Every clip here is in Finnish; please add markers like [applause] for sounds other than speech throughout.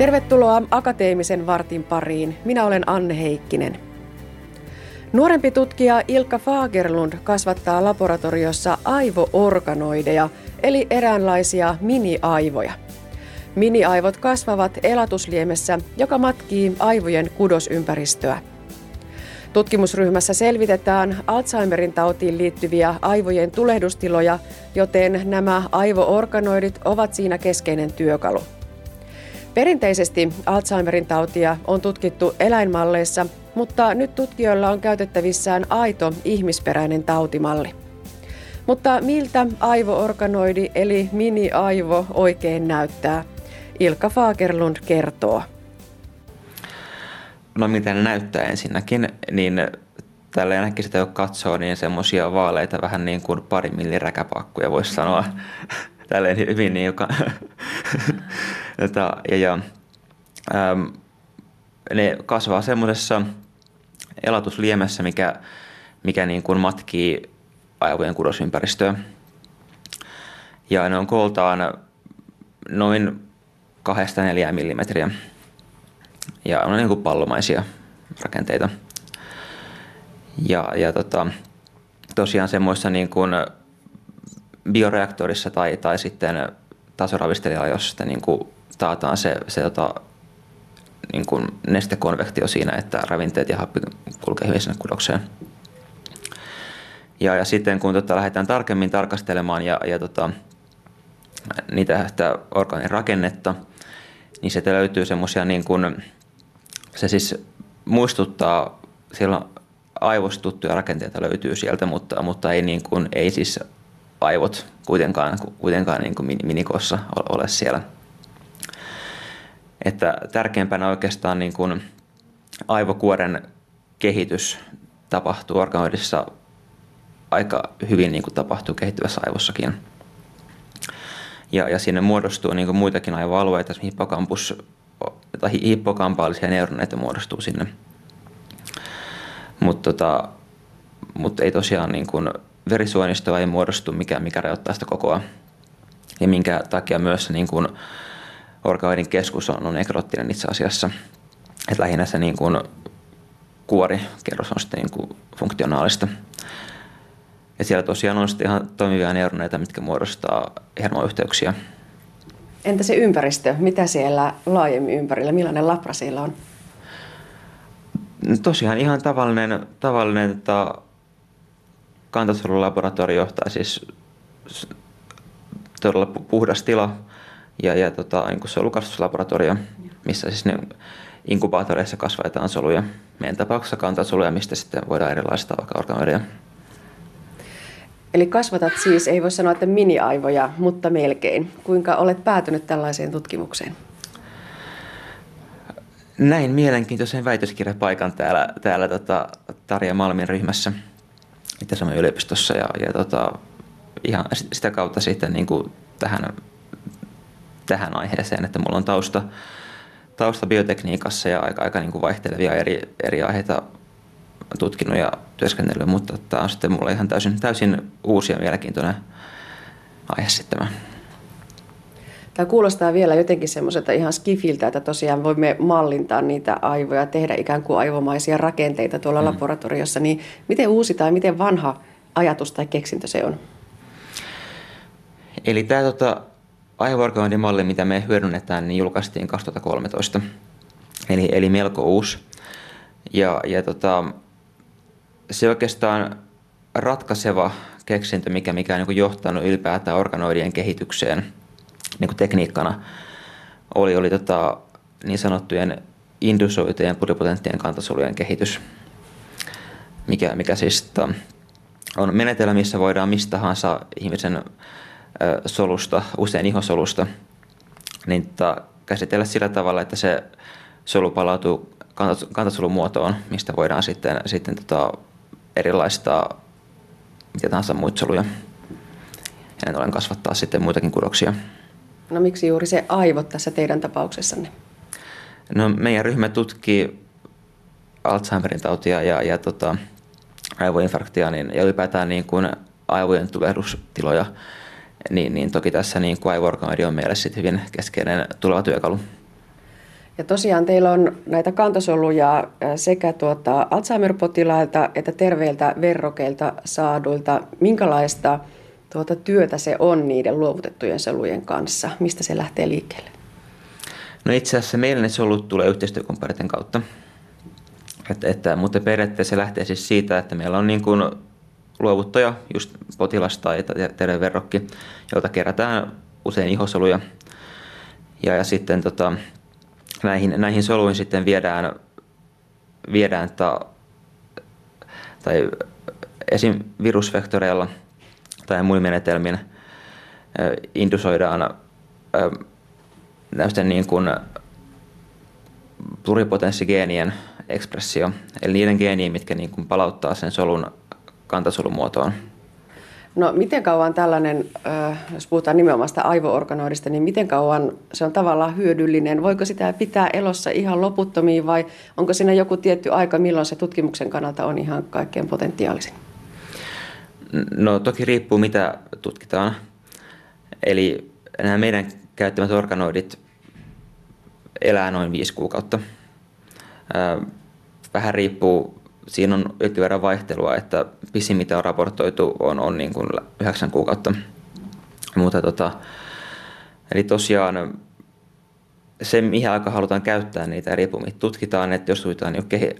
Tervetuloa Akateemisen vartin pariin. Minä olen Anne Heikkinen. Nuorempi tutkija Ilkka Fagerlund kasvattaa laboratoriossa aivoorganoideja, eli eräänlaisia mini-aivoja. Mini-aivot kasvavat elatusliemessä, joka matkii aivojen kudosympäristöä. Tutkimusryhmässä selvitetään Alzheimerin tautiin liittyviä aivojen tulehdustiloja, joten nämä aivoorganoidit ovat siinä keskeinen työkalu. Perinteisesti Alzheimerin tautia on tutkittu eläinmalleissa, mutta nyt tutkijoilla on käytettävissään aito ihmisperäinen tautimalli. Mutta miltä aivoorganoidi eli mini-aivo oikein näyttää? Ilkka Fagerlund kertoo. No mitä ne näyttää ensinnäkin, niin tällä ainakin sitä kun katsoo, niin semmoisia vaaleita vähän niin kuin pari milliräkäpakkuja voisi sanoa. Tälleen hyvin niin, joka, ja, ja, ähm, ne kasvaa semmoisessa elatusliemessä, mikä, mikä niin kuin matkii aivojen kudosympäristöä. Ja ne on kooltaan noin 2-4 millimetriä. Ja on niin kuin pallomaisia rakenteita. Ja, ja tota, tosiaan semmoissa niin kuin bioreaktorissa tai, tai sitten tasoravistelijalla, jos sitten niin kuin taataan se, se tota, niin kuin nestekonvektio siinä, että ravinteet ja happi kulkee hyvin sinne kudokseen. Ja, ja sitten kun tota, lähdetään tarkemmin tarkastelemaan ja, ja tota, niitä sitä orgaanin rakennetta, niin sieltä löytyy semmoisia niin kuin, se siis muistuttaa, siellä aivosta tuttuja rakenteita löytyy sieltä, mutta, mutta ei, niin kuin, ei siis aivot kuitenkaan, kuitenkaan niin kuin minikossa ole siellä. Että tärkeimpänä oikeastaan niin kuin aivokuoren kehitys tapahtuu organoidissa aika hyvin niin kuin tapahtuu kehittyvässä aivossakin. Ja, ja sinne muodostuu niin kuin muitakin aivoalueita, hippokampus tai hippokampaalisia neuroneita muodostuu sinne. Mutta tota, mut ei tosiaan niin kuin verisuonistoa ei muodostu, mikä, mikä rajoittaa sitä kokoa. Ja minkä takia myös niin kuin orgaoidin keskus on, on nekroottinen itse asiassa. Et lähinnä se niin kuin kuorikerros on sitten niin kuin funktionaalista. Ja siellä tosiaan on sitten ihan toimivia neuroneita, mitkä muodostaa hermoyhteyksiä. Entä se ympäristö? Mitä siellä laajemmin ympärillä? Millainen labra siellä on? No tosiaan ihan tavallinen, tavallinen tota, kantasolulaboratorio, tai siis todella puhdas tila ja, ja tota, niin solukasvuslaboratorio, missä siis ne inkubaatoreissa kasvatetaan soluja. Meidän tapauksessa kantasoluja, mistä sitten voidaan erilaista organoideja. Eli kasvatat siis, ei voi sanoa, että miniaivoja, mutta melkein. Kuinka olet päätynyt tällaiseen tutkimukseen? Näin mielenkiintoisen väitöskirjapaikan täällä, täällä tota, Tarja Malmin ryhmässä – Itä-Suomen yliopistossa ja, ja tota, ihan sitä kautta sitten niin kuin tähän, tähän aiheeseen, että mulla on tausta, tausta biotekniikassa ja aika, aika niin kuin vaihtelevia eri, eri aiheita tutkinut ja työskennellyt, mutta tämä on sitten mulle ihan täysin, täysin uusi ja mielenkiintoinen aihe sitten tämä. Tämä kuulostaa vielä jotenkin semmoiselta ihan skifiltä, että tosiaan voimme mallintaa niitä aivoja, tehdä ikään kuin aivomaisia rakenteita tuolla mm. laboratoriossa. Niin miten uusi tai miten vanha ajatus tai keksintö se on? Eli tämä tota, aivoorganointimalli, mitä me hyödynnetään, niin julkaistiin 2013. Eli, eli melko uusi. Ja, ja tota, se oikeastaan ratkaiseva keksintö, mikä, mikä on niin johtanut ylipäätään organoidien kehitykseen – niin kuin tekniikkana oli, oli tota, niin sanottujen indusoitujen pluripotenttien kantasolujen kehitys, mikä, mikä siis tota, on menetelmä, missä voidaan mistä tahansa ihmisen solusta, usein ihosolusta, niin tota, käsitellä sillä tavalla, että se solu palautuu kantasolun muotoon, mistä voidaan sitten, sitten tota, erilaista mitä tahansa muita soluja. Ja näin ollen kasvattaa sitten muitakin kudoksia. No miksi juuri se aivot tässä teidän tapauksessanne? No meidän ryhmä tutkii Alzheimerin tautia ja, ja tota, aivoinfarktia niin, ja ylipäätään niin kuin aivojen tulehdustiloja, niin, niin toki tässä niin kuin aivoorganoidi on meille sitten hyvin keskeinen tuleva työkalu. Ja tosiaan teillä on näitä kantosoluja sekä tuota Alzheimer-potilailta että terveiltä verrokeilta saaduilta. Minkälaista tuota työtä se on niiden luovutettujen solujen kanssa? Mistä se lähtee liikkeelle? No itse asiassa meillä ne solut tulee yhteistyökumppaneiden kautta. Että, että, mutta periaatteessa se lähtee siis siitä, että meillä on niin kuin luovuttaja, just potilas tai terveverrokki, jolta kerätään usein ihosoluja. Ja, ja sitten tota, näihin, näihin soluihin sitten viedään, viedään ta, tai esim. virusvektoreilla tai muilla menetelmin indusoidaan näisten niin kuin pluripotenssigeenien ekspressio, eli niiden geenien, mitkä niin kuin palauttaa sen solun kantasolumuotoon. No miten kauan tällainen, jos puhutaan nimenomaan sitä aivoorganoidista, niin miten kauan se on tavallaan hyödyllinen? Voiko sitä pitää elossa ihan loputtomiin vai onko siinä joku tietty aika, milloin se tutkimuksen kannalta on ihan kaikkein potentiaalisin? No toki riippuu mitä tutkitaan. Eli nämä meidän käyttämät organoidit elää noin viisi kuukautta. Vähän riippuu, siinä on jonkin verran vaihtelua, että pisin mitä on raportoitu on, on niin kuin 9 kuukautta. Mutta tota, eli tosiaan se, mihin aika halutaan käyttää niitä riippuu, tutkitaan, että jos tutkitaan jo kehi,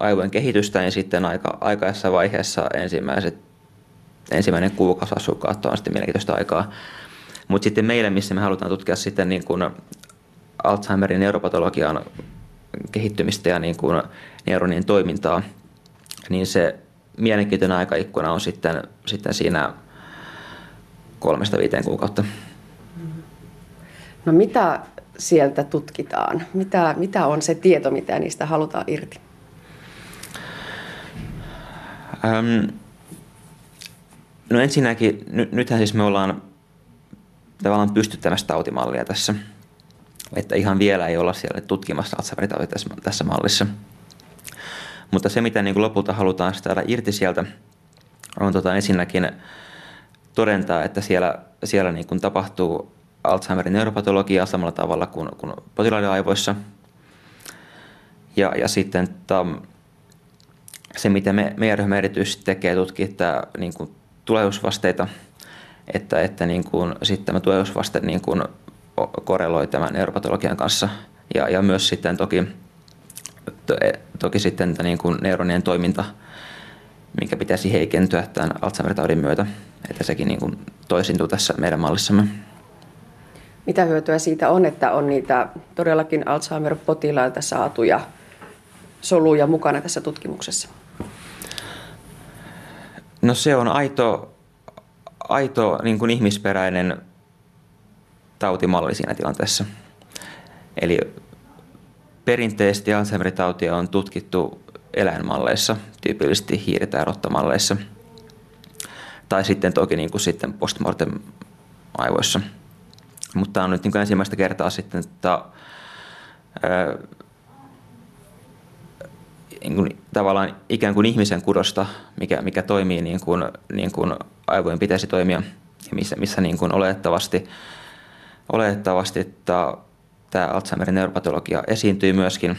aivojen kehitystä, niin sitten aika, aikaisessa vaiheessa ensimmäiset, ensimmäinen kuukausi asukkaat on sitten mielenkiintoista aikaa. Mutta sitten meille, missä me halutaan tutkia sitten niin kuin Alzheimerin neuropatologian kehittymistä ja niin kuin neuronien toimintaa, niin se mielenkiintoinen aikaikkuna on sitten, sitten siinä kolmesta viiteen kuukautta. No mitä sieltä tutkitaan? Mitä, mitä on se tieto, mitä niistä halutaan irti? Öm, no ensinnäkin, ny, nythän siis me ollaan tavallaan pystyttämässä tautimallia tässä. Että ihan vielä ei olla siellä tutkimassa Alzheimerin tässä, tässä mallissa. Mutta se, mitä niin kuin lopulta halutaan saada irti sieltä, on tota ensinnäkin todentaa, että siellä, siellä niin kuin tapahtuu Alzheimerin neuropatologia samalla tavalla kuin, kuin potilaiden aivoissa. Ja, ja sitten tam, se, mitä me, meidän ryhmä erityisesti tekee, tutkii että, niin kuin tulevaisuusvasteita, että, että niin kuin, sitten tämä tulevaisuusvaste niin kuin korreloi tämän neuropatologian kanssa. Ja, ja myös sitten toki E, toki sitten niin kuin neuronien toiminta, mikä pitäisi heikentyä tämän Alzheimer-taudin myötä, että sekin niin kuin toisintuu tässä meidän mallissamme. Mitä hyötyä siitä on, että on niitä todellakin Alzheimer-potilailta saatuja soluja mukana tässä tutkimuksessa? No se on aito, aito niin kuin ihmisperäinen tautimalli siinä tilanteessa. Eli Perinteisesti Alzheimer-tautia on tutkittu eläinmalleissa, tyypillisesti hiiri- tai sitten toki niin kuin sitten postmortem aivoissa. Mutta on nyt niin kuin ensimmäistä kertaa sitten, että ää, niin kuin, tavallaan ikään kuin ihmisen kudosta, mikä, mikä toimii niin kuin, niin kuin aivojen pitäisi toimia ja missä, missä niin kuin oletettavasti, oletettavasti että tämä Alzheimerin neuropatologia esiintyy myöskin.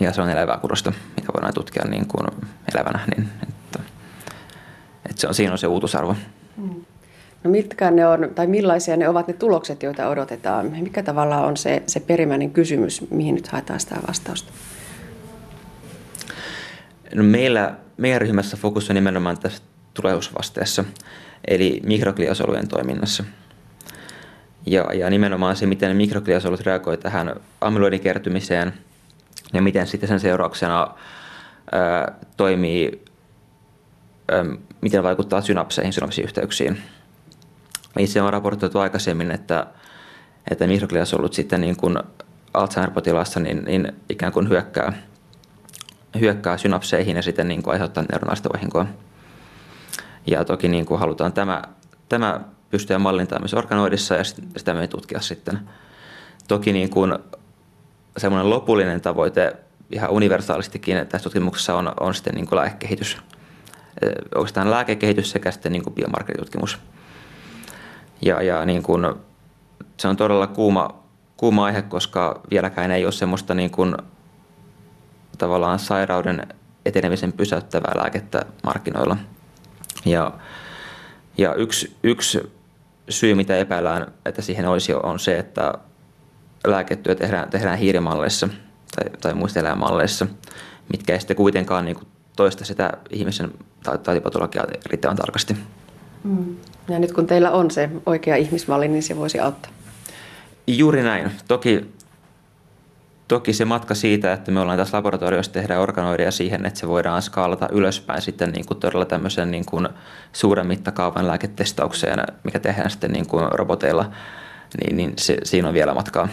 Ja se on elävää kudosta, mitä voidaan tutkia niin kuin elävänä. Niin, että, että se on, siinä on se uutusarvo. Mm. No mitkä ne on, tai millaisia ne ovat ne tulokset, joita odotetaan? Mikä tavalla on se, se perimmäinen kysymys, mihin nyt haetaan sitä vastausta? No meillä, meidän ryhmässä fokus on nimenomaan tässä tulevaisuusvasteessa, eli mikrogliosolujen toiminnassa – ja, ja nimenomaan se, miten mikrogliasolut reagoi tähän amyloidin kertymiseen ja miten sitten sen seurauksena ää, toimii, ää, miten vaikuttaa synapseihin, synapsiyhteyksiin. Itse on raportoitu aikaisemmin, että, että mikrogliasolut sitten niin kuin Alzheimer-potilaassa niin, niin ikään kuin hyökkää, hyökkää synapseihin ja sitten niin kuin aiheuttaa neuronaalista vahinkoa. Ja toki niin kuin halutaan tämä, tämä pystyä mallintamaan myös organoidissa ja sitä me tutkia sitten. Toki niin kuin semmoinen lopullinen tavoite ihan universaalistikin tässä tutkimuksessa on, on sitten niin kuin lääkekehitys. Oikeastaan lääkekehitys sekä sitten niin kuin biomarkkeritutkimus. Ja, ja niin kuin, se on todella kuuma, kuuma aihe, koska vieläkään ei ole semmoista niin kuin, tavallaan sairauden etenemisen pysäyttävää lääkettä markkinoilla. Ja, ja yksi, yksi syy, mitä epäillään, että siihen olisi, on se, että lääketyö tehdään, tehdään hiirimalleissa tai, tai muista eläinmalleissa, mitkä ei sitten kuitenkaan niin kuin toista sitä ihmisen tautipatologiaa riittävän tarkasti. Mm. Ja nyt kun teillä on se oikea ihmismalli, niin se voisi auttaa. Juuri näin. Toki, toki se matka siitä, että me ollaan tässä laboratoriossa tehdä organoidia siihen, että se voidaan skaalata ylöspäin sitten niin kuin todella tämmöisen niin kuin suuren mittakaavan lääketestaukseen, mikä tehdään sitten niin kuin roboteilla, niin, niin se, siinä on vielä matkaa.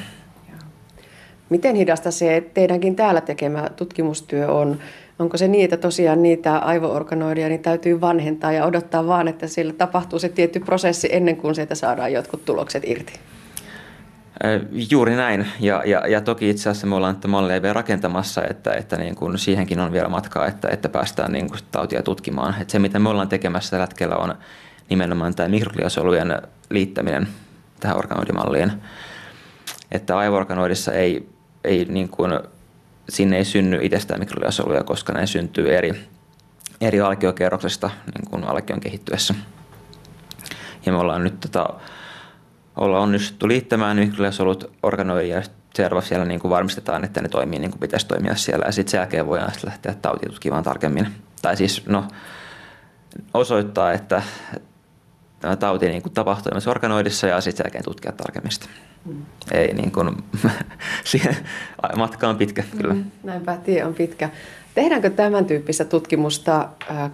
Miten hidasta se teidänkin täällä tekemä tutkimustyö on? Onko se niin, että tosiaan niitä aivoorganoidia niin täytyy vanhentaa ja odottaa vaan, että sillä tapahtuu se tietty prosessi ennen kuin sieltä saadaan jotkut tulokset irti? Juuri näin. Ja, ja, ja toki itse asiassa me ollaan malleja vielä rakentamassa, että, että niin kuin siihenkin on vielä matkaa, että, että päästään niin kuin tautia tutkimaan. Että se, mitä me ollaan tekemässä tällä hetkellä, on nimenomaan tämä mikrogliasolujen liittäminen tähän organoidimalliin. Että aivoorganoidissa ei, ei niin kuin, sinne ei synny itsestään mikrogliasoluja, koska ne syntyy eri, eri alkiokerroksesta niin kuin alkion kehittyessä. Ja me ollaan nyt tota, olla onnistuttu liittämään mikrogliasolut organoidia ja seuraavaksi siellä niin kuin varmistetaan, että ne toimii niin kuin pitäisi toimia siellä. Ja sitten sen jälkeen voidaan sitten lähteä tautia tutkimaan tarkemmin. Tai siis no, osoittaa, että tämä tauti niin kuin tapahtuu myös organoidissa ja sitten sen jälkeen tutkia tarkemmin sitä. Mm. Ei niin kuin, [laughs] siihen matka on pitkä kyllä. Mm, näinpä, tie on pitkä. Tehdäänkö tämän tyyppistä tutkimusta äh,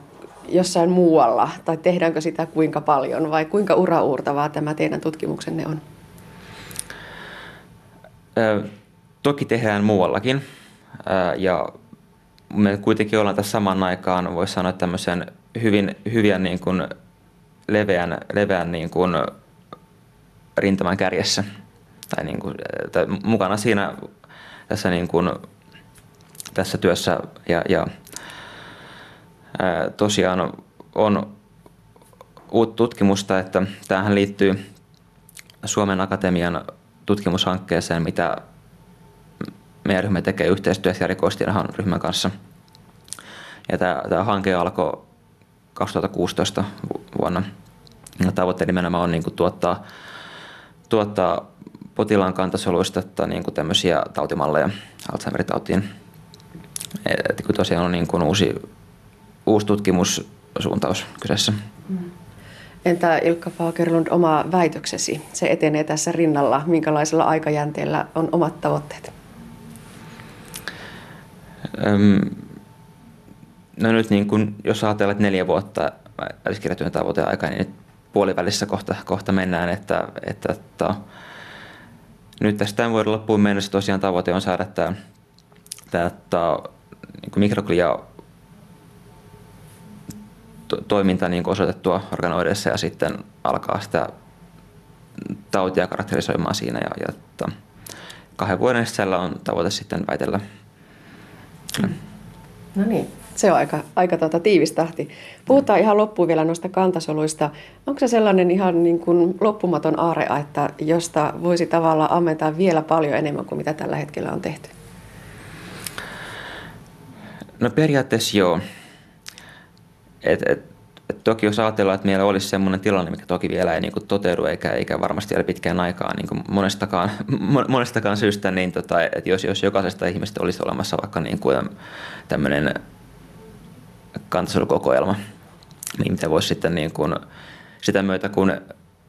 jossain muualla, tai tehdäänkö sitä kuinka paljon, vai kuinka urauurtavaa tämä teidän tutkimuksenne on? Toki tehdään muuallakin, ja me kuitenkin ollaan tässä samaan aikaan, voisi sanoa tämmöisen hyvin, hyvin niin kuin leveän, leveän niin kuin rintaman kärjessä, tai, niin kuin, tai mukana siinä tässä, niin kuin, tässä työssä, ja, ja tosiaan on uutta tutkimusta, että tämähän liittyy Suomen Akatemian tutkimushankkeeseen, mitä meidän ryhmä tekee yhteistyössä Jari Kostinahan ryhmän kanssa. Ja tämä, tämä hanke alkoi 2016 vuonna. Ja tavoitteena nimenomaan on niin kuin tuottaa, tuottaa potilaan kantasoluista niin kuin tämmöisiä tautimalleja Alzheimer-tautiin. Et kun tosiaan on niin kuin uusi uusi tutkimussuuntaus kyseessä. Mm. Entä Ilkka Fagerlund, oma väitöksesi? Se etenee tässä rinnalla. Minkälaisella aikajänteellä on omat tavoitteet? Öm, no nyt niin kun, jos ajatellaan, että neljä vuotta väliskirjatyön tavoiteaika, niin nyt puolivälissä kohta, kohta mennään, että, että, että nyt tästä tämän vuoden loppuun mennessä tosiaan tavoite on saada tämä, tämä, tämä niin toiminta niin osoitettua organoideissa ja sitten alkaa sitä tautia karakterisoimaan siinä. Ja, ja että kahden vuoden sisällä on tavoite sitten väitellä. Mm. No niin, se on aika, aika tuota, tiivis tahti. Puhutaan ihan loppuun vielä noista kantasoluista. Onko se sellainen ihan niin kuin loppumaton aare, että josta voisi tavallaan ammentaa vielä paljon enemmän kuin mitä tällä hetkellä on tehty? No periaatteessa joo. Et, et, et toki jos ajatellaan, että meillä olisi sellainen tilanne, mikä toki vielä ei niin kuin toteudu eikä, eikä varmasti vielä pitkään aikaa niin kuin monestakaan, [laughs] monestakaan syystä, niin tota, että jos, jos jokaisesta ihmistä olisi olemassa vaikka niin kuin tämmöinen kantasolukokoelma, niin mitä voisi sitten niin kuin, sitä myötä, kun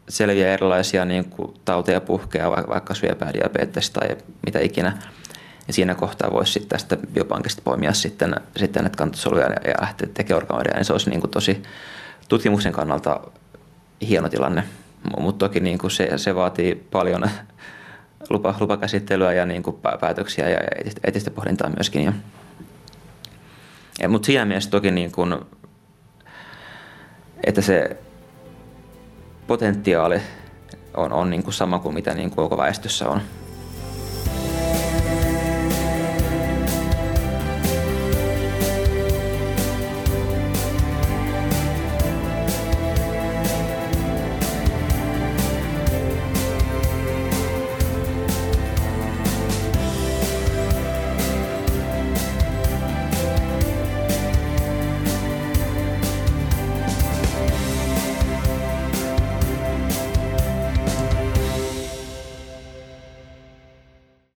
selviää erilaisia niin kuin tauteja puhkeaa, vaikka syöpää, diabetes tai mitä ikinä, ja siinä kohtaa voisi sitten tästä biopankista poimia sitten, sitten näitä kantasoluja ja, lähteä tekemään organoidia, niin se olisi niin kuin tosi tutkimuksen kannalta hieno tilanne. Mutta toki niin kuin se, se vaatii paljon [laughs] lupa, lupakäsittelyä ja niin kuin päätöksiä ja etistä pohdintaa myöskin. Ja, ja, mutta siinä mielessä toki, niin kuin, että se potentiaali on, on niin kuin sama kuin mitä niin kuin koko väestössä on.